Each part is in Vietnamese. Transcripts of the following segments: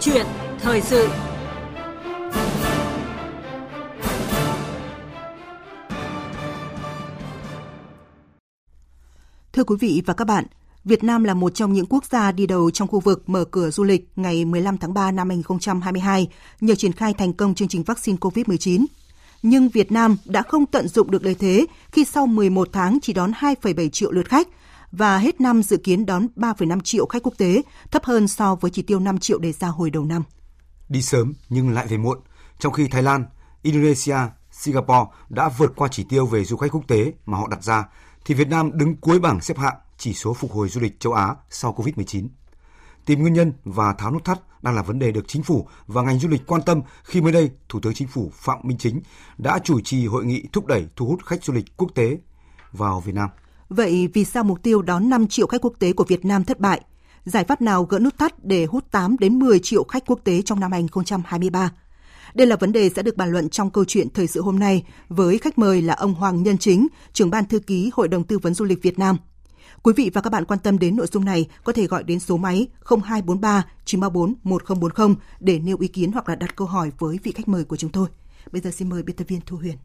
chuyện thời sự Thưa quý vị và các bạn, Việt Nam là một trong những quốc gia đi đầu trong khu vực mở cửa du lịch ngày 15 tháng 3 năm 2022 nhờ triển khai thành công chương trình vaccine COVID-19. Nhưng Việt Nam đã không tận dụng được lợi thế khi sau 11 tháng chỉ đón 2,7 triệu lượt khách và hết năm dự kiến đón 3,5 triệu khách quốc tế, thấp hơn so với chỉ tiêu 5 triệu đề ra hồi đầu năm. Đi sớm nhưng lại về muộn, trong khi Thái Lan, Indonesia, Singapore đã vượt qua chỉ tiêu về du khách quốc tế mà họ đặt ra, thì Việt Nam đứng cuối bảng xếp hạng chỉ số phục hồi du lịch châu Á sau Covid-19. Tìm nguyên nhân và tháo nút thắt đang là vấn đề được chính phủ và ngành du lịch quan tâm khi mới đây Thủ tướng Chính phủ Phạm Minh Chính đã chủ trì hội nghị thúc đẩy thu hút khách du lịch quốc tế vào Việt Nam. Vậy vì sao mục tiêu đón 5 triệu khách quốc tế của Việt Nam thất bại? Giải pháp nào gỡ nút thắt để hút 8 đến 10 triệu khách quốc tế trong năm 2023? Đây là vấn đề sẽ được bàn luận trong câu chuyện thời sự hôm nay với khách mời là ông Hoàng Nhân Chính, trưởng ban thư ký Hội đồng Tư vấn Du lịch Việt Nam. Quý vị và các bạn quan tâm đến nội dung này có thể gọi đến số máy 0243 934 1040 để nêu ý kiến hoặc là đặt câu hỏi với vị khách mời của chúng tôi. Bây giờ xin mời biên tập viên Thu Huyền.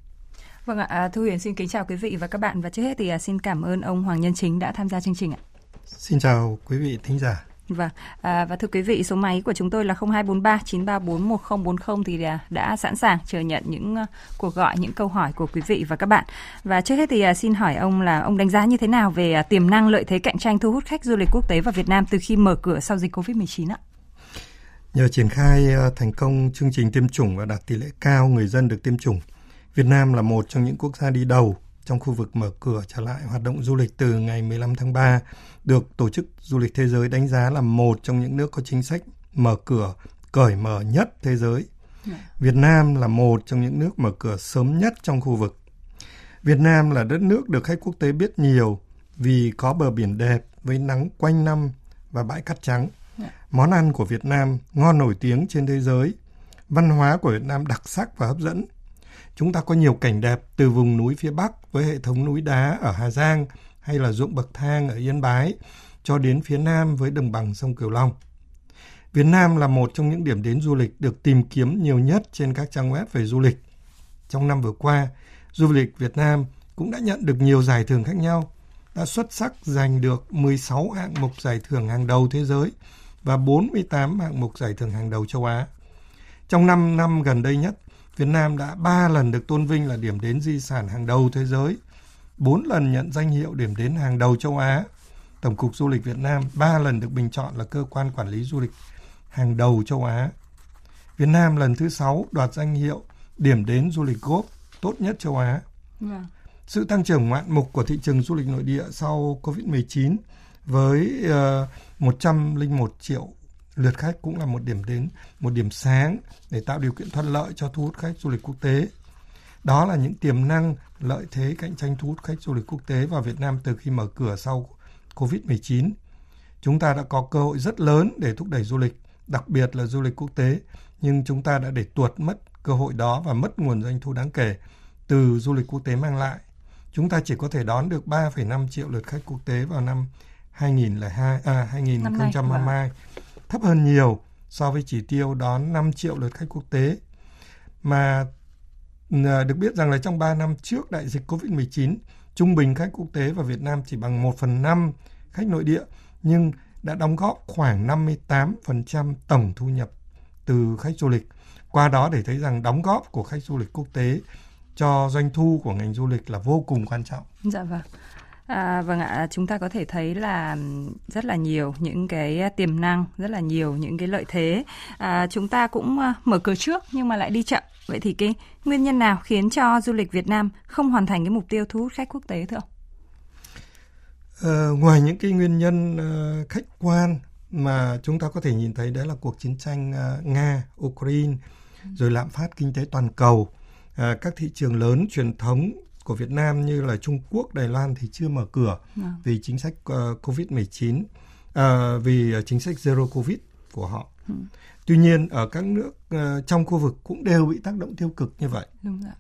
Vâng ạ, à, Thu Huyền xin kính chào quý vị và các bạn và trước hết thì à, xin cảm ơn ông Hoàng Nhân Chính đã tham gia chương trình ạ. Xin chào quý vị thính giả. Vâng, à, và thưa quý vị, số máy của chúng tôi là 0243 934 1040 thì à, đã sẵn sàng chờ nhận những uh, cuộc gọi, những câu hỏi của quý vị và các bạn. Và trước hết thì uh, xin hỏi ông là ông đánh giá như thế nào về uh, tiềm năng lợi thế cạnh tranh thu hút khách du lịch quốc tế vào Việt Nam từ khi mở cửa sau dịch Covid-19 ạ? Nhờ triển khai thành công chương trình tiêm chủng và đạt tỷ lệ cao người dân được tiêm chủng, Việt Nam là một trong những quốc gia đi đầu trong khu vực mở cửa trở lại hoạt động du lịch từ ngày 15 tháng 3 được Tổ chức Du lịch Thế giới đánh giá là một trong những nước có chính sách mở cửa cởi mở nhất thế giới. Dạ. Việt Nam là một trong những nước mở cửa sớm nhất trong khu vực. Việt Nam là đất nước được khách quốc tế biết nhiều vì có bờ biển đẹp với nắng quanh năm và bãi cát trắng. Dạ. Món ăn của Việt Nam ngon nổi tiếng trên thế giới. Văn hóa của Việt Nam đặc sắc và hấp dẫn. Chúng ta có nhiều cảnh đẹp từ vùng núi phía Bắc với hệ thống núi đá ở Hà Giang hay là ruộng bậc thang ở Yên Bái cho đến phía Nam với đồng bằng sông Cửu Long. Việt Nam là một trong những điểm đến du lịch được tìm kiếm nhiều nhất trên các trang web về du lịch. Trong năm vừa qua, du lịch Việt Nam cũng đã nhận được nhiều giải thưởng khác nhau, đã xuất sắc giành được 16 hạng mục giải thưởng hàng đầu thế giới và 48 hạng mục giải thưởng hàng đầu châu Á. Trong 5 năm gần đây nhất, Việt Nam đã 3 lần được tôn vinh là điểm đến di sản hàng đầu thế giới, 4 lần nhận danh hiệu điểm đến hàng đầu châu Á. Tổng cục Du lịch Việt Nam 3 lần được bình chọn là cơ quan quản lý du lịch hàng đầu châu Á. Việt Nam lần thứ 6 đoạt danh hiệu điểm đến du lịch góp tốt nhất châu Á. Yeah. Vâng. Sự tăng trưởng ngoạn mục của thị trường du lịch nội địa sau Covid-19 với uh, 101 triệu lượt khách cũng là một điểm đến, một điểm sáng để tạo điều kiện thuận lợi cho thu hút khách du lịch quốc tế. Đó là những tiềm năng, lợi thế cạnh tranh thu hút khách du lịch quốc tế vào Việt Nam từ khi mở cửa sau COVID-19. Chúng ta đã có cơ hội rất lớn để thúc đẩy du lịch, đặc biệt là du lịch quốc tế, nhưng chúng ta đã để tuột mất cơ hội đó và mất nguồn doanh thu đáng kể từ du lịch quốc tế mang lại. Chúng ta chỉ có thể đón được 3,5 triệu lượt khách quốc tế vào năm 2002 à 2022 thấp hơn nhiều so với chỉ tiêu đón 5 triệu lượt khách quốc tế. Mà ờ, được biết rằng là trong 3 năm trước đại dịch COVID-19, trung bình khách quốc tế vào Việt Nam chỉ bằng 1 phần 5 khách nội địa, nhưng đã đóng góp khoảng 58% tổng thu nhập từ khách du lịch. Qua đó để thấy rằng đóng góp của khách du lịch quốc tế cho doanh thu của ngành du lịch là vô cùng quan trọng. Dạ vâng. À, vâng ạ, chúng ta có thể thấy là rất là nhiều những cái tiềm năng, rất là nhiều những cái lợi thế. À, chúng ta cũng à, mở cửa trước nhưng mà lại đi chậm. Vậy thì cái nguyên nhân nào khiến cho du lịch Việt Nam không hoàn thành cái mục tiêu thu hút khách quốc tế thưa ông? À, ngoài những cái nguyên nhân uh, khách quan mà chúng ta có thể nhìn thấy đấy là cuộc chiến tranh uh, Nga, Ukraine, rồi lạm phát kinh tế toàn cầu, uh, các thị trường lớn truyền thống của Việt Nam như là Trung Quốc, Đài Loan thì chưa mở cửa à. vì chính sách uh, COVID-19, uh, ờ, vì chính sách Zero Covid của họ. Ừ. Tuy nhiên ở các nước uh, trong khu vực cũng đều bị tác động tiêu cực như vậy. Đúng rồi.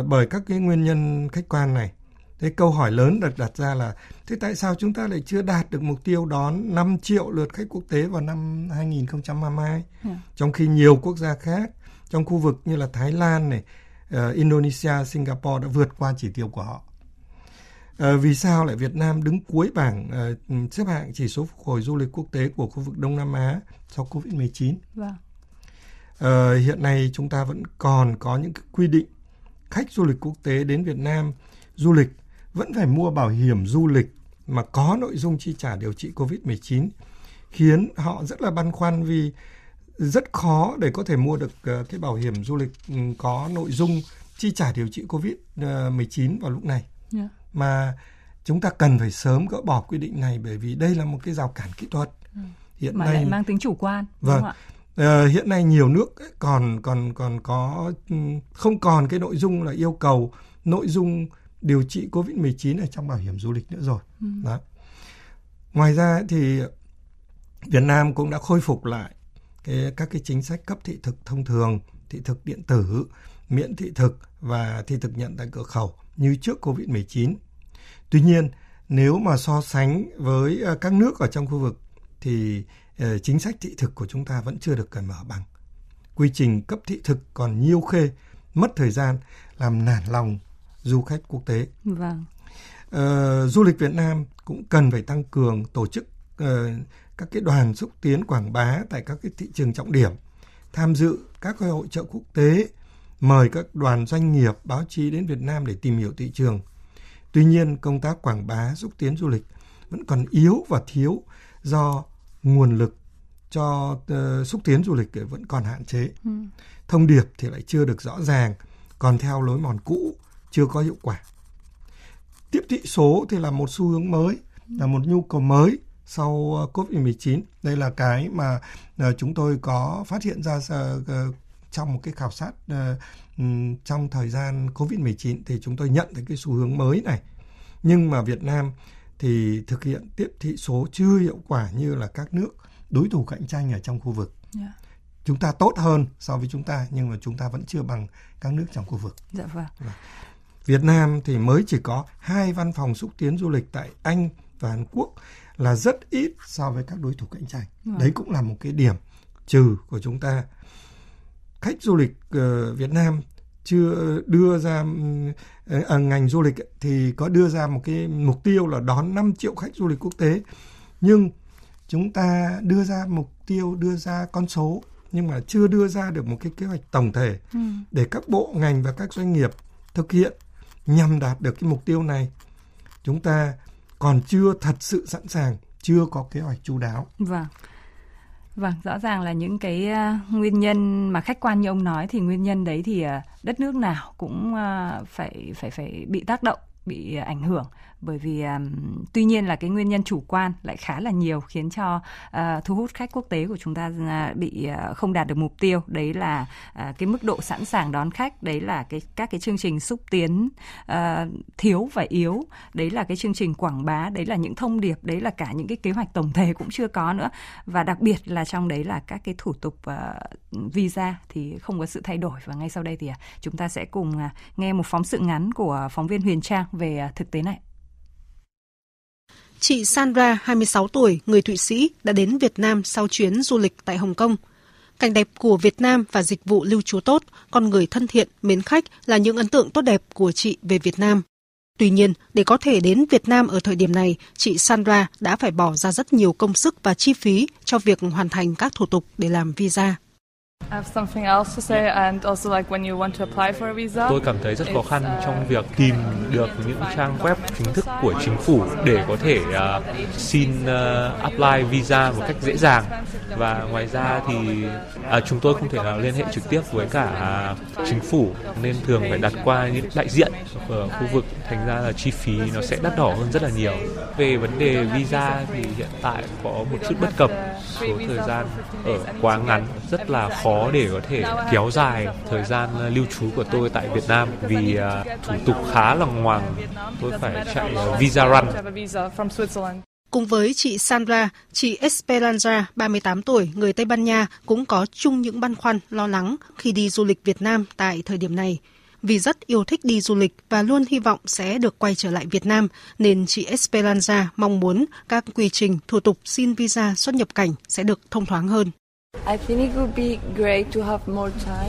Uh, bởi các cái nguyên nhân khách quan này. Thế câu hỏi lớn được đặt ra là thế tại sao chúng ta lại chưa đạt được mục tiêu đón 5 triệu lượt khách quốc tế vào năm 2022 yeah. Ừ. trong khi nhiều quốc gia khác trong khu vực như là Thái Lan này, uh, Indonesia, Singapore đã vượt qua chỉ tiêu của họ. Uh, vì sao lại Việt Nam đứng cuối bảng uh, xếp hạng chỉ số phục hồi du lịch quốc tế của khu vực Đông Nam Á sau Covid-19? Vâng. Uh, hiện nay chúng ta vẫn còn có những quy định khách du lịch quốc tế đến Việt Nam du lịch vẫn phải mua bảo hiểm du lịch mà có nội dung chi trả điều trị COVID-19 khiến họ rất là băn khoăn vì rất khó để có thể mua được ờ, cái bảo hiểm du lịch ừ, có nội dung chi trả điều trị COVID-19 vào lúc này. Yeah. Dạ. Mà chúng ta cần phải sớm gỡ bỏ quy định này bởi vì đây là một cái rào cản kỹ thuật. Ừ. Hiện mà nay lại mang tính chủ quan. Vâng. Uh, hiện nay nhiều nước còn còn còn có ừ, không còn cái nội dung là yêu cầu nội dung điều trị COVID-19 ở trong bảo hiểm du lịch nữa rồi. Ừ. Đó. Ngoài ra thì Việt Nam cũng đã khôi phục lại cái các cái chính sách cấp thị thực thông thường, thị thực điện tử, miễn thị thực và thị thực nhận tại cửa khẩu như trước Covid-19. Tuy nhiên, nếu mà so sánh với ờ, các nước ở trong khu vực thì ờ, chính sách thị thực của chúng ta vẫn chưa được cởi mở bằng. Quy trình cấp thị thực còn nhiều khê, mất thời gian, làm nản lòng du khách quốc tế. Vâng. Uh, du lịch Việt Nam cũng cần phải tăng cường tổ chức uh, các cái đoàn xúc tiến quảng bá tại các cái thị trường trọng điểm, tham dự các cái hội trợ quốc tế, mời các đoàn doanh nghiệp, báo chí đến Việt Nam để tìm hiểu thị trường. Tuy nhiên, công tác quảng bá xúc tiến du lịch vẫn còn yếu và thiếu do nguồn lực cho uh, xúc tiến du lịch vẫn còn hạn chế. Ừ. Thông điệp thì lại chưa được rõ ràng, còn theo lối mòn cũ chưa có hiệu quả. Tiếp thị số thì là một xu hướng mới, là một nhu cầu mới sau ờ, COVID-19. Đây là cái mà uh, chúng tôi có phát hiện ra uh, trong một cái khảo sát trong thời gian COVID-19 thì chúng tôi nhận thấy cái xu hướng mới này. Nhưng mà Việt Nam thì thực hiện tiếp thị số chưa hiệu quả như là các nước đối thủ cạnh tranh ở trong khu vực. Yeah. Dạ. Chúng ta tốt hơn so với chúng ta nhưng mà chúng ta vẫn chưa bằng các nước trong khu vực. Dạ vâng. vâng. Việt Nam thì mới chỉ có hai văn phòng xúc tiến du lịch tại Anh và Hàn Quốc là rất ít so với các đối thủ cạnh tranh. Ừ. Đấy cũng là một cái điểm trừ của chúng ta. Khách du lịch uh, Việt Nam chưa đưa ra à, ngành du lịch thì có đưa ra một cái mục tiêu là đón 5 triệu khách du lịch quốc tế. Nhưng chúng ta đưa ra mục tiêu, đưa ra con số nhưng mà chưa đưa ra được một cái kế hoạch tổng thể ừ. để các bộ ngành và các doanh nghiệp thực hiện nhằm đạt được cái mục tiêu này. Chúng ta còn chưa thật sự sẵn sàng, chưa có kế hoạch chú đáo. Vâng. Vâng, rõ ràng là những cái uh, nguyên nhân mà khách quan như ông nói thì nguyên nhân đấy thì uh, đất nước nào cũng uh, phải phải phải bị tác động bị ảnh hưởng bởi vì um, tuy nhiên là cái nguyên nhân chủ quan lại khá là nhiều khiến cho uh, thu hút khách quốc tế của chúng ta uh, bị uh, không đạt được mục tiêu. Đấy là uh, cái mức độ sẵn sàng đón khách. Đấy là cái các cái chương trình xúc tiến uh, thiếu và yếu. Đấy là cái chương trình quảng bá. Đấy là những thông điệp. Đấy là cả những cái kế hoạch tổng thể cũng chưa có nữa. Và đặc biệt là trong đấy là các cái thủ tục uh, visa thì không có sự thay đổi. Và ngay sau đây thì uh, chúng ta sẽ cùng uh, nghe một phóng sự ngắn của phóng viên Huyền Trang về uh, thực tế này. Chị Sandra, 26 tuổi, người Thụy Sĩ, đã đến Việt Nam sau chuyến du lịch tại Hồng Kông. Cảnh đẹp của Việt Nam và dịch vụ lưu trú tốt, con người thân thiện, mến khách là những ấn tượng tốt đẹp của chị về Việt Nam. Tuy nhiên, để có thể đến Việt Nam ở thời điểm này, chị Sandra đã phải bỏ ra rất nhiều công sức và chi phí cho việc hoàn thành các thủ tục để làm visa. Tôi cảm thấy rất khó khăn uh, trong việc tìm được những trang web chính thức của chính phủ để có thể uh, xin uh, apply visa một cách dễ dàng. Và ngoài ra thì uh, chúng tôi không thể nào liên hệ trực tiếp với cả uh, chính phủ nên thường phải đặt qua những đại diện ở khu vực thành ra là chi phí nó sẽ đắt đỏ hơn rất là nhiều. Về vấn đề visa thì hiện tại có một chút bất cập số thời gian ở quá ngắn rất là khó để có thể kéo dài thời gian ờ, lưu trú của tôi tại Việt Nam vì uh, thủ tục khá là ngoằng. Tôi phải chạy visa run. Cùng với chị Sandra, chị Esperanza, 38 tuổi, người Tây Ban Nha, cũng có chung những băn khoăn, lo lắng khi đi du lịch Việt Nam tại thời điểm này. Vì rất yêu thích đi du lịch và luôn hy vọng sẽ được quay trở lại Việt Nam, nên chị Esperanza mong muốn các quy trình, thủ tục xin visa xuất nhập cảnh sẽ được thông thoáng hơn.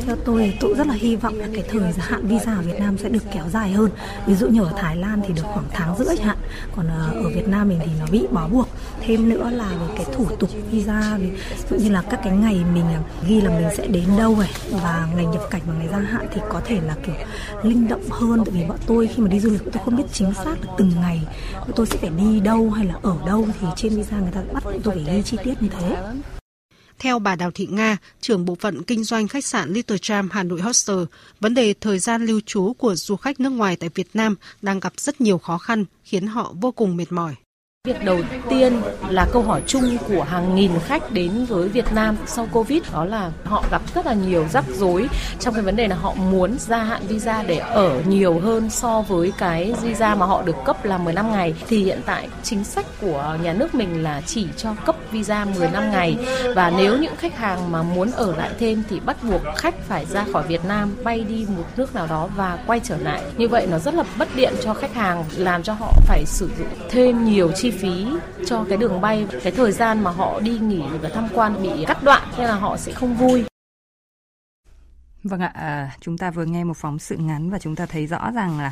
Theo tôi, tôi rất là hy vọng là cái thời hạn visa ở Việt Nam sẽ được kéo dài hơn. Ví dụ như ở Thái Lan thì được khoảng tháng rưỡi hạn, còn ờ, ở Việt Nam mình thì nó bị bó buộc. Thêm nữa là về cái thủ tục visa, ví dụ như là các cái ngày mình ờ, ghi là mình sẽ đến đâu này và ngày nhập cảnh và ngày gia hạn thì có thể là kiểu linh động hơn. Tại vì bọn tôi khi mà đi du lịch tôi không biết chính xác là từng ngày tôi sẽ phải đi đâu hay là ở đâu thì trên visa người ta bắt tôi phải ghi chi tiết như thế. Theo bà Đào Thị Nga, trưởng bộ phận kinh doanh khách sạn Little Tram Hà Nội Hostel, vấn đề thời gian lưu trú của du khách nước ngoài tại Việt Nam đang gặp rất nhiều khó khăn, khiến họ vô cùng mệt mỏi. Việc đầu tiên là câu hỏi chung của hàng nghìn khách đến với Việt Nam sau Covid, đó là họ gặp rất là nhiều rắc rối trong cái vấn đề là họ muốn gia hạn visa để ở nhiều hơn so với cái visa mà họ được cấp là 15 ngày thì hiện tại chính sách của nhà nước mình là chỉ cho cấp visa 15 ngày và nếu những khách hàng mà muốn ở lại thêm thì bắt buộc khách phải ra khỏi Việt Nam, bay đi một nước nào đó và quay trở lại. Như vậy nó rất là bất tiện cho khách hàng, làm cho họ phải sử dụng thêm nhiều chi phí cho cái đường bay cái thời gian mà họ đi nghỉ và tham quan bị cắt đoạn nên là họ sẽ không vui. Vâng ạ, à, chúng ta vừa nghe một phóng sự ngắn và chúng ta thấy rõ rằng là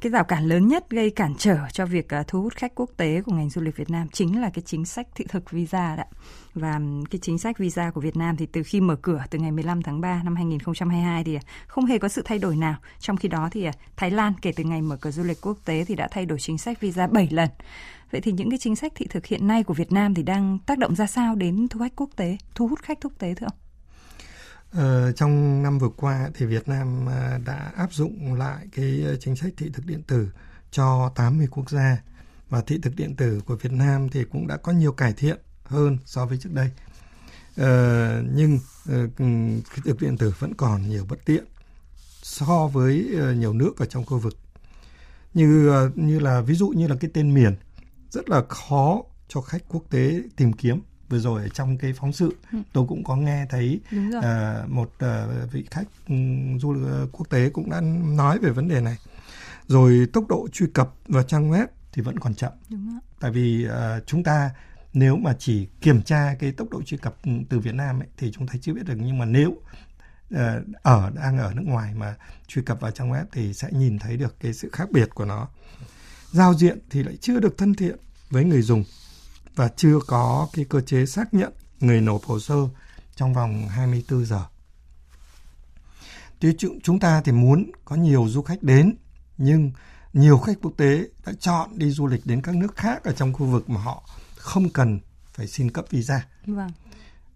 cái rào cản lớn nhất gây cản trở cho việc à, thu hút khách quốc tế của ngành du lịch Việt Nam chính là cái chính sách thị thực visa đã Và cái chính sách visa của Việt Nam thì từ khi mở cửa từ ngày 15 tháng 3 năm 2022 thì à, không hề có sự thay đổi nào. Trong khi đó thì à, Thái Lan kể từ ngày mở cửa du lịch quốc tế thì đã thay đổi chính sách visa 7 lần. Vậy thì những cái chính sách thị thực hiện nay của Việt Nam thì đang tác động ra sao đến thu khách quốc tế, thu hút khách quốc tế thưa ông? Ờ, trong năm vừa qua thì Việt Nam à, đã áp dụng lại cái ờ, chính sách thị thực điện tử cho 80 quốc gia. Và thị thực điện tử của Việt Nam thì cũng đã có nhiều cải thiện hơn so với trước đây. Ờ, nhưng ờ, thị thực điện tử vẫn còn nhiều bất tiện so với ờ, nhiều nước ở trong khu vực. Như như là ví dụ như là cái tên miền rất là khó cho khách quốc tế tìm kiếm vừa rồi trong cái phóng sự ừ. tôi cũng có nghe thấy uh, một uh, vị khách um, du lịch quốc tế cũng đã nói về vấn đề này. Rồi tốc độ truy cập vào trang web thì vẫn còn chậm. Tại vì uh, chúng ta nếu mà chỉ kiểm tra cái tốc độ truy cập từ Việt Nam ấy, thì chúng ta chưa biết được. Nhưng mà nếu ở đang ở nước ngoài mà truy cập vào trang web thì sẽ nhìn thấy được cái sự khác biệt của nó. Giao diện thì lại chưa được thân thiện với người dùng và chưa có cái cơ chế xác nhận người nộp hồ sơ trong vòng 24 giờ. Tuy chúng ta thì muốn có nhiều du khách đến nhưng nhiều khách quốc tế đã chọn đi du lịch đến các nước khác ở trong khu vực mà họ không cần phải xin cấp visa. Vâng.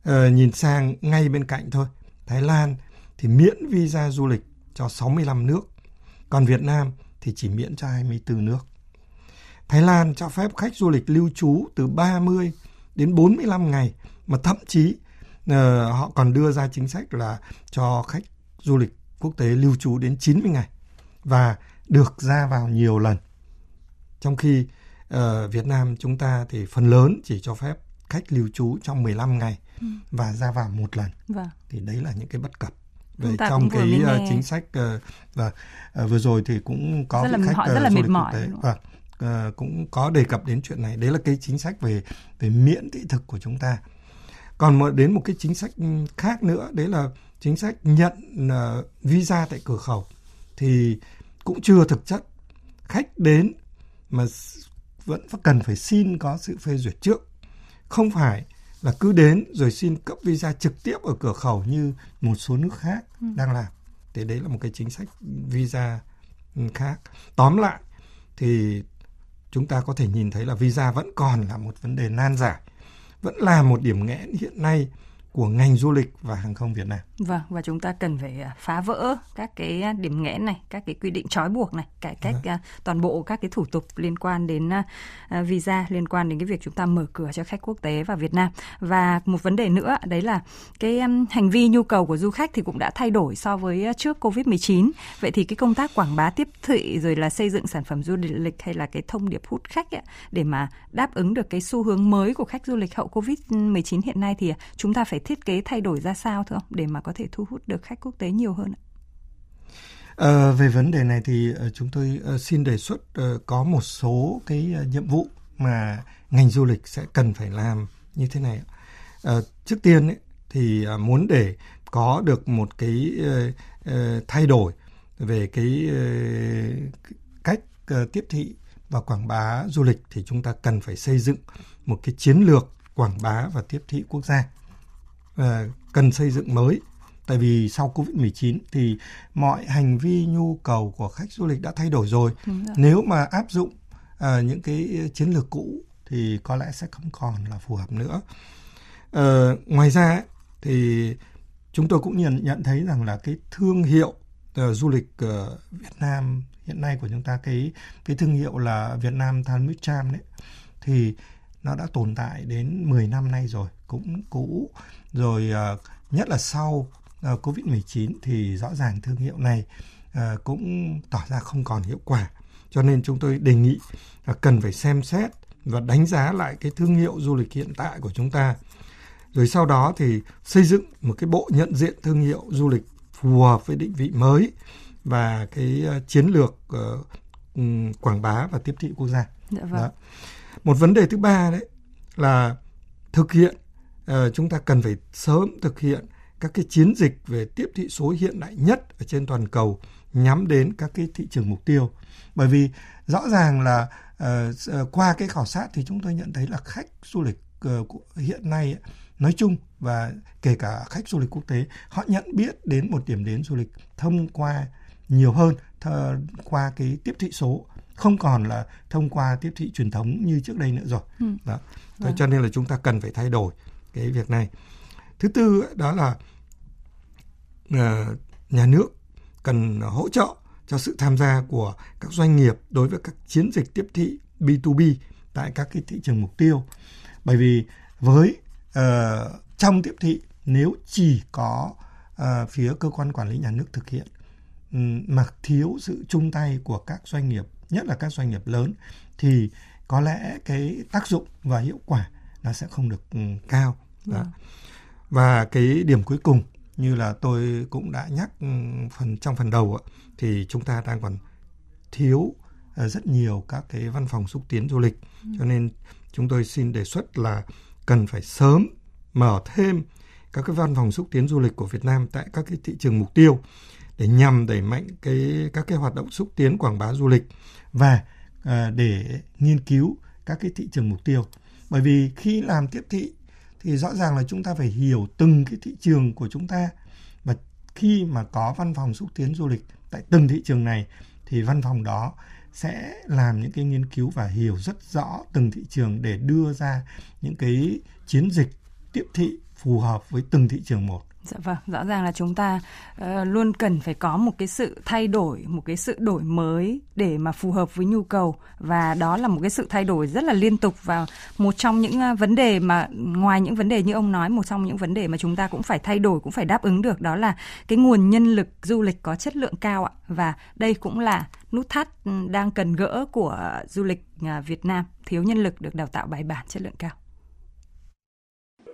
Ờ, nhìn sang ngay bên cạnh thôi, Thái Lan thì miễn visa du lịch cho 65 nước, còn Việt Nam thì chỉ miễn cho 24 nước. Thái Lan cho phép khách du lịch lưu trú từ 30 đến 45 ngày mà thậm chí uh, họ còn đưa ra chính sách là cho khách du lịch quốc tế lưu trú đến 90 ngày và được ra vào nhiều lần. Trong khi uh, Việt Nam chúng ta thì phần lớn chỉ cho phép khách lưu trú trong 15 ngày ừ. và ra vào một lần. Vâng. Thì đấy là những cái bất cập về trong cái uh, chính sách uh, và uh, vừa rồi thì cũng có rất là, khách họ rất là mệt mỏi. Tế. Vâng uh, cũng có đề cập đến chuyện này. Đấy là cái chính sách về về miễn thị thực của chúng ta. Còn một, đến một cái chính sách khác nữa đấy là chính sách nhận uh, visa tại cửa khẩu thì cũng chưa thực chất. Khách đến mà vẫn cần phải xin có sự phê duyệt trước. Không phải là cứ đến rồi xin cấp visa trực tiếp ở cửa khẩu như một số nước khác ừ. đang làm. Thì đấy là một cái chính sách visa khác. Tóm lại thì chúng ta có thể nhìn thấy là visa vẫn còn là một vấn đề nan giải, vẫn là một điểm nghẽn hiện nay của ngành du lịch và hàng không Việt Nam. Vâng, và chúng ta cần phải à, phá vỡ các cái à, điểm nghẽn này, các cái quy định trói buộc này, cải cách vâng. toàn bộ các cái thủ tục liên quan đến visa, liên quan đến cái việc chúng ta mở cửa cho khách quốc tế vào Việt Nam. Và một vấn đề nữa đấy là cái hành vi nhu cầu của du khách thì cũng đã thay đổi so với trước Covid-19. Vậy thì cái công tác quảng bá tiếp thị rồi là xây dựng sản phẩm du lịch hay là cái thông điệp hút khách ấy, để mà đáp ứng được cái xu hướng mới của khách du lịch hậu Covid-19 hiện nay thì chúng ta phải thiết kế thay đổi ra sao thưa ông để mà có thể thu hút được khách quốc tế nhiều hơn ạ? À, về vấn đề này thì ờ, chúng tôi ờ, xin đề xuất có một số cái nhiệm vụ mà ngành du lịch sẽ cần phải làm như thế này. À, trước tiên ấy, thì muốn để có được một cái thay đổi về cái cách tiếp thị và quảng bá du lịch thì chúng ta cần phải xây dựng một cái chiến lược quảng bá và tiếp thị quốc gia. Uh, cần xây dựng mới Tại vì sau Covid-19 thì mọi hành vi nhu cầu của khách du lịch đã thay đổi rồi. Nếu mà áp dụng uh, những cái chiến lược cũ thì có lẽ sẽ không còn là phù hợp nữa. Uh, ngoài ra thì chúng tôi cũng nhận nhận thấy rằng là cái thương hiệu uh, du lịch uh, Việt Nam hiện nay của chúng ta cái cái thương hiệu là Việt Nam Than Tram đấy thì nó đã tồn tại đến 10 năm nay rồi cũng cũ rồi uh, nhất là sau uh, Covid-19 thì rõ ràng thương hiệu này uh, cũng tỏ ra không còn hiệu quả. Cho nên chúng tôi đề nghị cần phải xem xét và đánh giá lại cái thương hiệu du lịch hiện tại của chúng ta. Rồi sau đó thì xây dựng một cái bộ nhận diện thương hiệu du lịch phù hợp với định vị mới và cái chiến lược uh, quảng bá và tiếp thị quốc gia. Dạ vâng. Đó. Một vấn đề thứ ba đấy là thực hiện uh, chúng ta cần phải sớm thực hiện các cái chiến dịch về tiếp thị số hiện đại nhất ở trên toàn cầu nhắm đến các cái thị trường mục tiêu. Bởi vì rõ ràng là uh, qua cái khảo sát thì chúng tôi nhận thấy là khách du lịch uh, hiện nay nói chung và kể cả khách du lịch quốc tế họ nhận biết đến một điểm đến du lịch thông qua nhiều hơn th- qua cái tiếp thị số không còn là thông qua tiếp thị truyền thống như trước đây nữa rồi. Ừ. Đó. Vâng. Cho nên là chúng ta cần phải thay đổi cái việc này. Thứ tư đó là ờ, nhà nước cần hỗ trợ cho sự tham gia của các doanh nghiệp đối với các chiến dịch tiếp thị B2B tại các cái thị trường mục tiêu. Bởi vì với uh, trong tiếp thị nếu chỉ có uh, phía cơ quan quản lý nhà nước thực hiện um, mà thiếu sự chung tay của các doanh nghiệp, nhất là các doanh nghiệp lớn thì có lẽ cái tác dụng và hiệu quả nó sẽ không được um, cao. Yeah. Vâng. Và cái điểm cuối cùng như là tôi cũng đã nhắc ừ, phần trong phần đầu thì chúng ta đang còn thiếu ờ, rất nhiều các cái văn phòng xúc tiến du lịch ừ. cho nên chúng tôi xin đề xuất là cần phải sớm mở thêm các cái văn phòng xúc tiến du lịch của Việt Nam tại các cái thị trường mục tiêu để nhằm đẩy mạnh cái các cái hoạt động xúc tiến quảng bá du lịch và uh, để nghiên cứu các cái thị trường mục tiêu bởi vì khi làm tiếp thị thì rõ ràng là chúng ta phải hiểu từng cái thị trường của chúng ta và khi mà có văn phòng xúc tiến du lịch tại từng thị trường này, thì văn phòng đó sẽ làm những cái nghiên cứu và hiểu rất rõ từng thị trường để đưa ra những cái chiến dịch tiếp thị phù hợp với từng thị trường một. Dạ vâng, rõ ràng là chúng ta uh, luôn cần phải có một cái sự thay đổi, một cái sự đổi mới để mà phù hợp với nhu cầu và đó là một cái sự thay đổi rất là liên tục và một trong những uh, vấn đề mà ngoài những vấn đề như ông nói, một trong những vấn đề mà chúng ta cũng phải thay đổi, cũng phải đáp ứng được đó là cái nguồn nhân lực du lịch có chất lượng cao ạ. Và đây cũng là nút thắt ừ, đang cần gỡ của du lịch uh, Việt Nam, thiếu nhân lực được đào tạo bài bản chất lượng cao.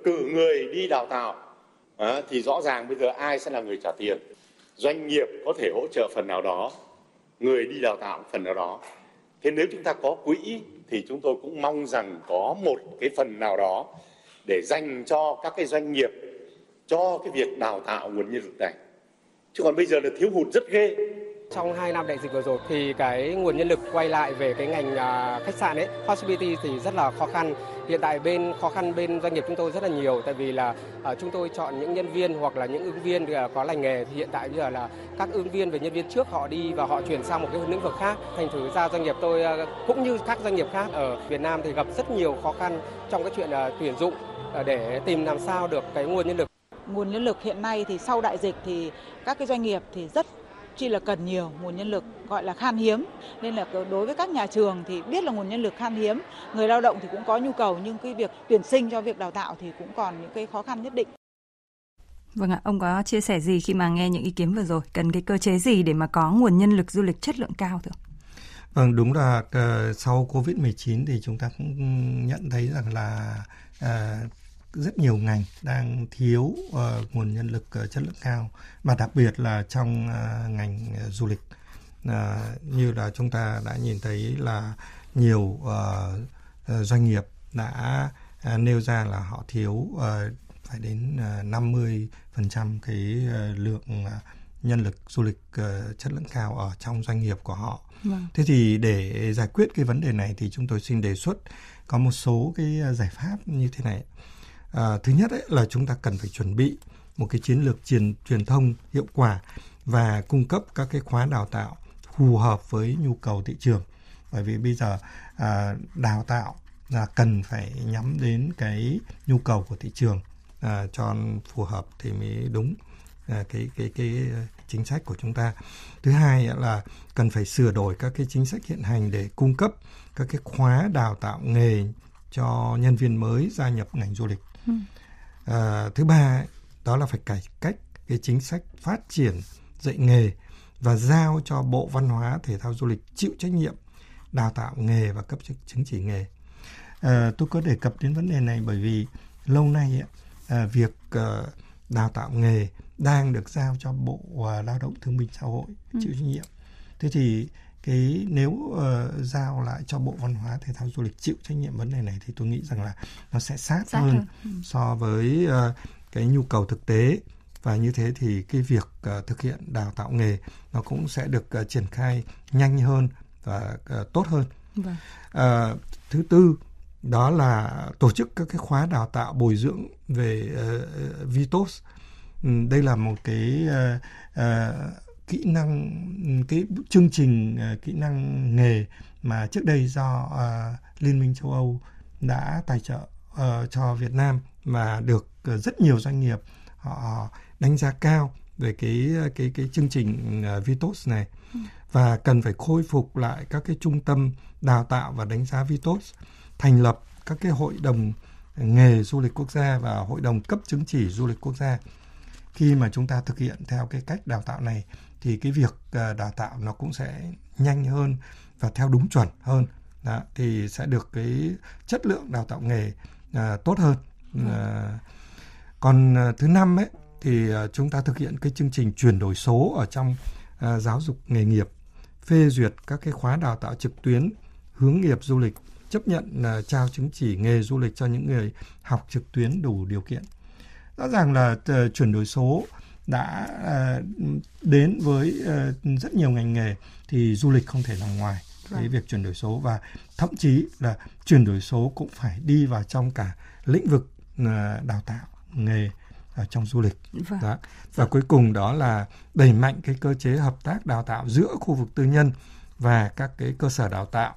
Cử người đi đào tạo à, thì rõ ràng bây giờ ai sẽ là người trả tiền? Doanh nghiệp có thể hỗ trợ phần nào đó người đi đào tạo phần nào đó. Thế nếu chúng ta có quỹ thì chúng tôi cũng mong rằng có một cái phần nào đó để dành cho các cái doanh nghiệp cho cái việc đào tạo nguồn nhân lực này. Chứ còn bây giờ là thiếu hụt rất ghê trong 2 năm đại dịch vừa rồi thì cái nguồn nhân lực quay lại về cái ngành à, khách sạn ấy, hospitality thì rất là khó khăn. Hiện tại bên khó khăn bên doanh nghiệp chúng tôi rất là nhiều tại vì là à, chúng tôi chọn những nhân viên hoặc là những ứng viên à, có lành nghề thì hiện tại bây giờ là các ứng viên về nhân viên trước họ đi và họ chuyển sang một cái lĩnh vực khác. Thành thử ra doanh nghiệp tôi cũng như các doanh nghiệp khác ở Việt Nam thì gặp rất nhiều khó khăn trong cái chuyện tuyển dụng để tìm làm sao được cái nguồn nhân lực nguồn nhân lực hiện nay thì sau đại dịch thì các cái doanh nghiệp thì rất chi là cần nhiều nguồn nhân lực gọi là khan hiếm. Nên là đối với các nhà trường thì biết là nguồn nhân lực khan hiếm người lao động thì cũng có nhu cầu nhưng cái việc tuyển sinh cho việc đào tạo thì cũng còn những cái khó khăn nhất định. Vâng ạ, ông có chia sẻ gì khi mà nghe những ý kiến vừa rồi? Cần cái cơ chế gì để mà có nguồn nhân lực du lịch chất lượng cao thưa Vâng, đúng là uh, sau Covid-19 thì chúng ta cũng nhận thấy rằng là uh, rất nhiều ngành đang thiếu uh, nguồn nhân lực uh, chất lượng cao và đặc biệt là trong uh, ngành uh, du lịch uh, như là chúng ta đã nhìn thấy là nhiều uh, doanh nghiệp đã uh, nêu ra là họ thiếu uh, phải đến uh, 50 phần trăm cái uh, lượng uh, nhân lực du lịch uh, chất lượng cao ở trong doanh nghiệp của họ. Vâng. Thế thì để giải quyết cái vấn đề này thì chúng tôi xin đề xuất có một số cái giải pháp như thế này. À, thứ nhất ấy là chúng ta cần phải chuẩn bị một cái chiến lược truyền truyền thông hiệu quả và cung cấp các cái khóa đào tạo phù hợp với nhu cầu thị trường. Bởi vì bây giờ à, đào tạo là cần phải nhắm đến cái nhu cầu của thị trường à, cho phù hợp thì mới đúng à, cái cái cái chính sách của chúng ta. Thứ hai là cần phải sửa đổi các cái chính sách hiện hành để cung cấp các cái khóa đào tạo nghề cho nhân viên mới gia nhập ngành du lịch. Ừ. À, thứ ba đó là phải cải cách cái chính sách phát triển dạy nghề và giao cho Bộ Văn hóa Thể thao Du lịch chịu trách nhiệm đào tạo nghề và cấp chứng chỉ nghề. À, tôi có đề cập đến vấn đề này bởi vì lâu nay à, việc à, đào tạo nghề đang được giao cho Bộ uh, Lao động Thương binh Xã hội ừ. chịu trách nhiệm. Thế thì cái nếu uh, giao lại cho Bộ Văn hóa Thể thao Du lịch chịu trách nhiệm vấn đề này thì tôi nghĩ rằng là nó sẽ sát, sát hơn, hơn. Ừ. so với uh, cái nhu cầu thực tế và như thế thì cái việc uh, thực hiện đào tạo nghề nó cũng sẽ được uh, triển khai nhanh hơn và uh, tốt hơn. Vâng. Uh, thứ tư đó là tổ chức các cái khóa đào tạo bồi dưỡng về uh, Vitos Ừ, đây là một cái uh, uh, kỹ năng cái chương trình uh, kỹ năng nghề mà trước đây do uh, Liên minh châu Âu đã tài trợ uh, cho Việt Nam và được uh, rất nhiều doanh nghiệp họ đánh giá cao về cái ờ, cái cái chương trình uh, Vitos này. Và cần phải khôi phục lại các cái trung tâm đào tạo và đánh giá Vitos thành lập các cái hội đồng nghề du lịch quốc gia và hội đồng cấp chứng chỉ du lịch quốc gia khi mà chúng ta thực hiện theo cái cách đào tạo này thì cái việc ờ, đào tạo nó cũng sẽ nhanh hơn và theo đúng chuẩn hơn. Đó, thì sẽ được cái chất lượng đào tạo nghề uh, tốt hơn. Uh, còn uh, thứ năm ấy thì uh, chúng ta thực hiện cái chương trình chuyển đổi số ở trong uh, giáo dục nghề nghiệp phê duyệt các cái khóa đào tạo trực tuyến hướng nghiệp du lịch chấp nhận uh, trao chứng chỉ nghề du lịch cho những người học trực tuyến đủ điều kiện. Rõ ràng là uh, chuyển đổi số đã uh, đến với uh, rất nhiều ngành nghề thì du lịch không thể nằm ngoài cái vâng. việc chuyển đổi số và thậm chí là chuyển đổi số cũng phải đi vào trong cả lĩnh vực uh, đào tạo nghề ở trong du lịch vâng. đó. và cuối cùng đó là đẩy mạnh cái cơ chế hợp tác đào tạo giữa khu vực tư nhân và các cái cơ sở đào tạo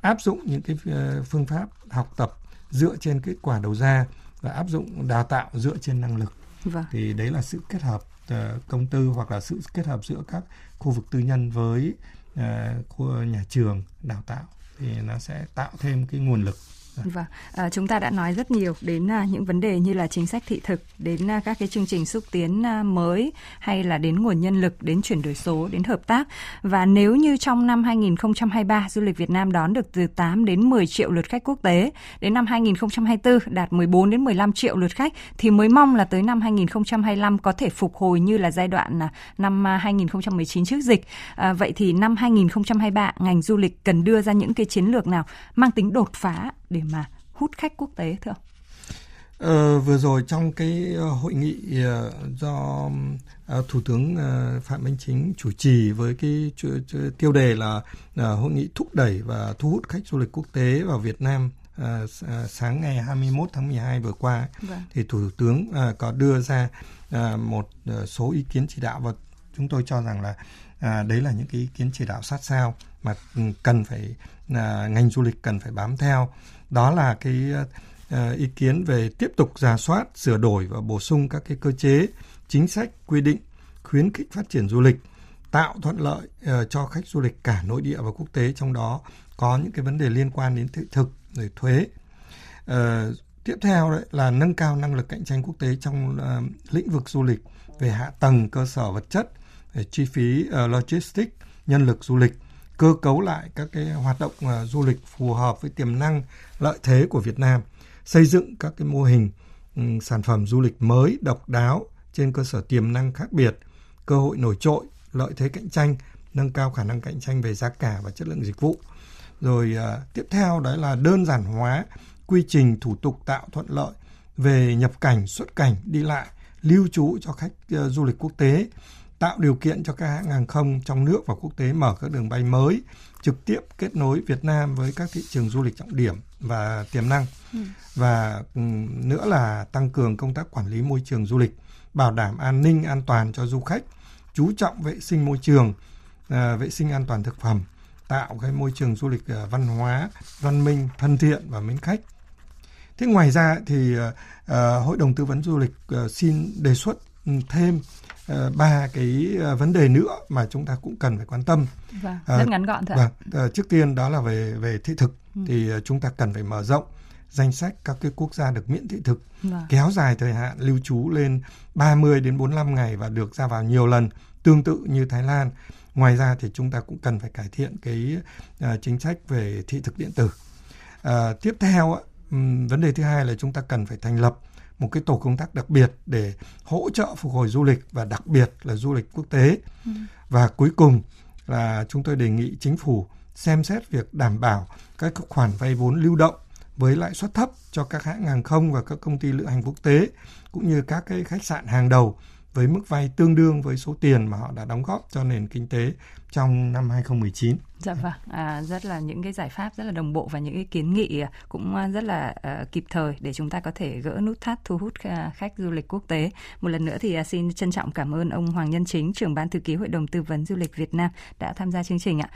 áp dụng những cái phương pháp học tập dựa trên kết quả đầu ra và áp dụng đào tạo dựa trên năng lực vâng. thì đấy là sự kết hợp Ờ, công tư hoặc là sự kết hợp giữa các khu vực tư nhân với uh, khu nhà trường đào tạo thì nó sẽ tạo thêm cái nguồn lực Vâng, à, chúng ta đã nói rất nhiều đến à, những vấn đề như là chính sách thị thực, đến à, các cái chương trình xúc tiến à, mới hay là đến nguồn nhân lực, đến chuyển đổi số, đến hợp tác. Và nếu như trong năm 2023 du lịch Việt Nam đón được từ 8 đến 10 triệu lượt khách quốc tế, đến năm 2024 đạt 14 đến 15 triệu lượt khách thì mới mong là tới năm 2025 có thể phục hồi như là giai đoạn à, năm à, 2019 trước dịch. À, vậy thì năm 2023 ngành du lịch cần đưa ra những cái chiến lược nào mang tính đột phá để mà hút khách quốc tế thưa ông? Ờ, vừa rồi trong cái ờ, hội nghị uh, do uh, Thủ tướng uh, Phạm Minh Chính chủ trì với cái tiêu đề là hội nghị thúc đẩy và thu hút khách du lịch quốc tế vào Việt Nam sáng ngày 21 tháng 12 vừa qua vâng. thì Thủ tướng có đưa ra một số ý kiến chỉ đạo và chúng tôi cho rằng là à, đấy là những cái ý kiến chỉ đạo sát sao mà ừ, cần phải à, ngành du lịch cần phải bám theo. Đó là cái à, ý kiến về tiếp tục giả soát, sửa đổi và bổ sung các cái cơ chế, chính sách, quy định khuyến khích phát triển du lịch, tạo thuận lợi uh, cho khách du lịch cả nội địa và quốc tế. Trong đó có những cái vấn đề liên quan đến thị thực rồi thuế. Uh, tiếp theo đấy là nâng cao năng lực cạnh tranh quốc tế trong uh, lĩnh vực du lịch về hạ tầng cơ sở vật chất, chi phí uh, logistics, nhân lực du lịch cơ cấu lại các cái hoạt động uh, du lịch phù hợp với tiềm năng lợi thế của Việt Nam, xây dựng các cái mô hình um, sản phẩm du lịch mới, độc đáo trên cơ sở tiềm năng khác biệt, cơ hội nổi trội, lợi thế cạnh tranh, nâng cao khả năng cạnh tranh về giá cả và chất lượng dịch vụ. Rồi uh, tiếp theo đấy là đơn giản hóa quy trình thủ tục tạo thuận lợi về nhập cảnh, xuất cảnh, đi lại, lưu trú cho khách uh, du lịch quốc tế, tạo điều kiện cho các hãng hàng không trong nước và quốc tế mở các đường bay mới, trực tiếp kết nối Việt Nam với các thị trường du lịch trọng điểm và tiềm năng. Ừ. Và ừ, nữa là tăng cường công tác quản lý môi trường du lịch, bảo đảm an ninh an toàn cho du khách, chú trọng vệ sinh môi trường, à, vệ sinh an toàn thực phẩm, tạo cái môi trường du lịch à, văn hóa, văn minh, thân thiện và mến khách. Thế ngoài ra thì uh, Hội đồng tư vấn du lịch uh, xin đề xuất thêm Ờ, ba cái ờ, vấn đề nữa mà chúng ta cũng cần phải quan tâm. Vâng, rất uh, ngắn gọn thôi. Vâng, trước tiên đó là về về thị thực ừ. thì chúng ta cần phải mở rộng danh sách các cái quốc gia được miễn thị thực, vâng. kéo dài thời hạn lưu trú lên 30 đến 45 ngày và được ra vào nhiều lần, tương tự như Thái Lan. Ngoài ra thì chúng ta cũng cần phải cải thiện cái uh, chính sách về thị thực điện tử. Uh, tiếp theo, um, vấn đề thứ hai là chúng ta cần phải thành lập một cái tổ công tác đặc biệt để hỗ trợ phục hồi du lịch và đặc biệt là du lịch quốc tế. Ừ. Và cuối cùng là chúng tôi đề nghị chính phủ xem xét việc đảm bảo các khoản vay vốn lưu động với lãi suất thấp cho các hãng hàng không và các công ty lữ hành quốc tế cũng như các cái khách sạn hàng đầu với mức vay tương đương với số tiền mà họ đã đóng góp cho nền kinh tế trong năm 2019. Dạ vâng, à, rất là những cái giải pháp rất là đồng bộ và những cái kiến nghị à, cũng à, rất là uh, kịp thời để chúng ta có thể gỡ nút thắt thu hút khách du lịch quốc tế. Một lần nữa thì uh, xin trân trọng cảm ơn ông Hoàng Nhân Chính, trưởng ban thư ký Hội đồng tư vấn du lịch Việt Nam đã tham gia chương trình ạ.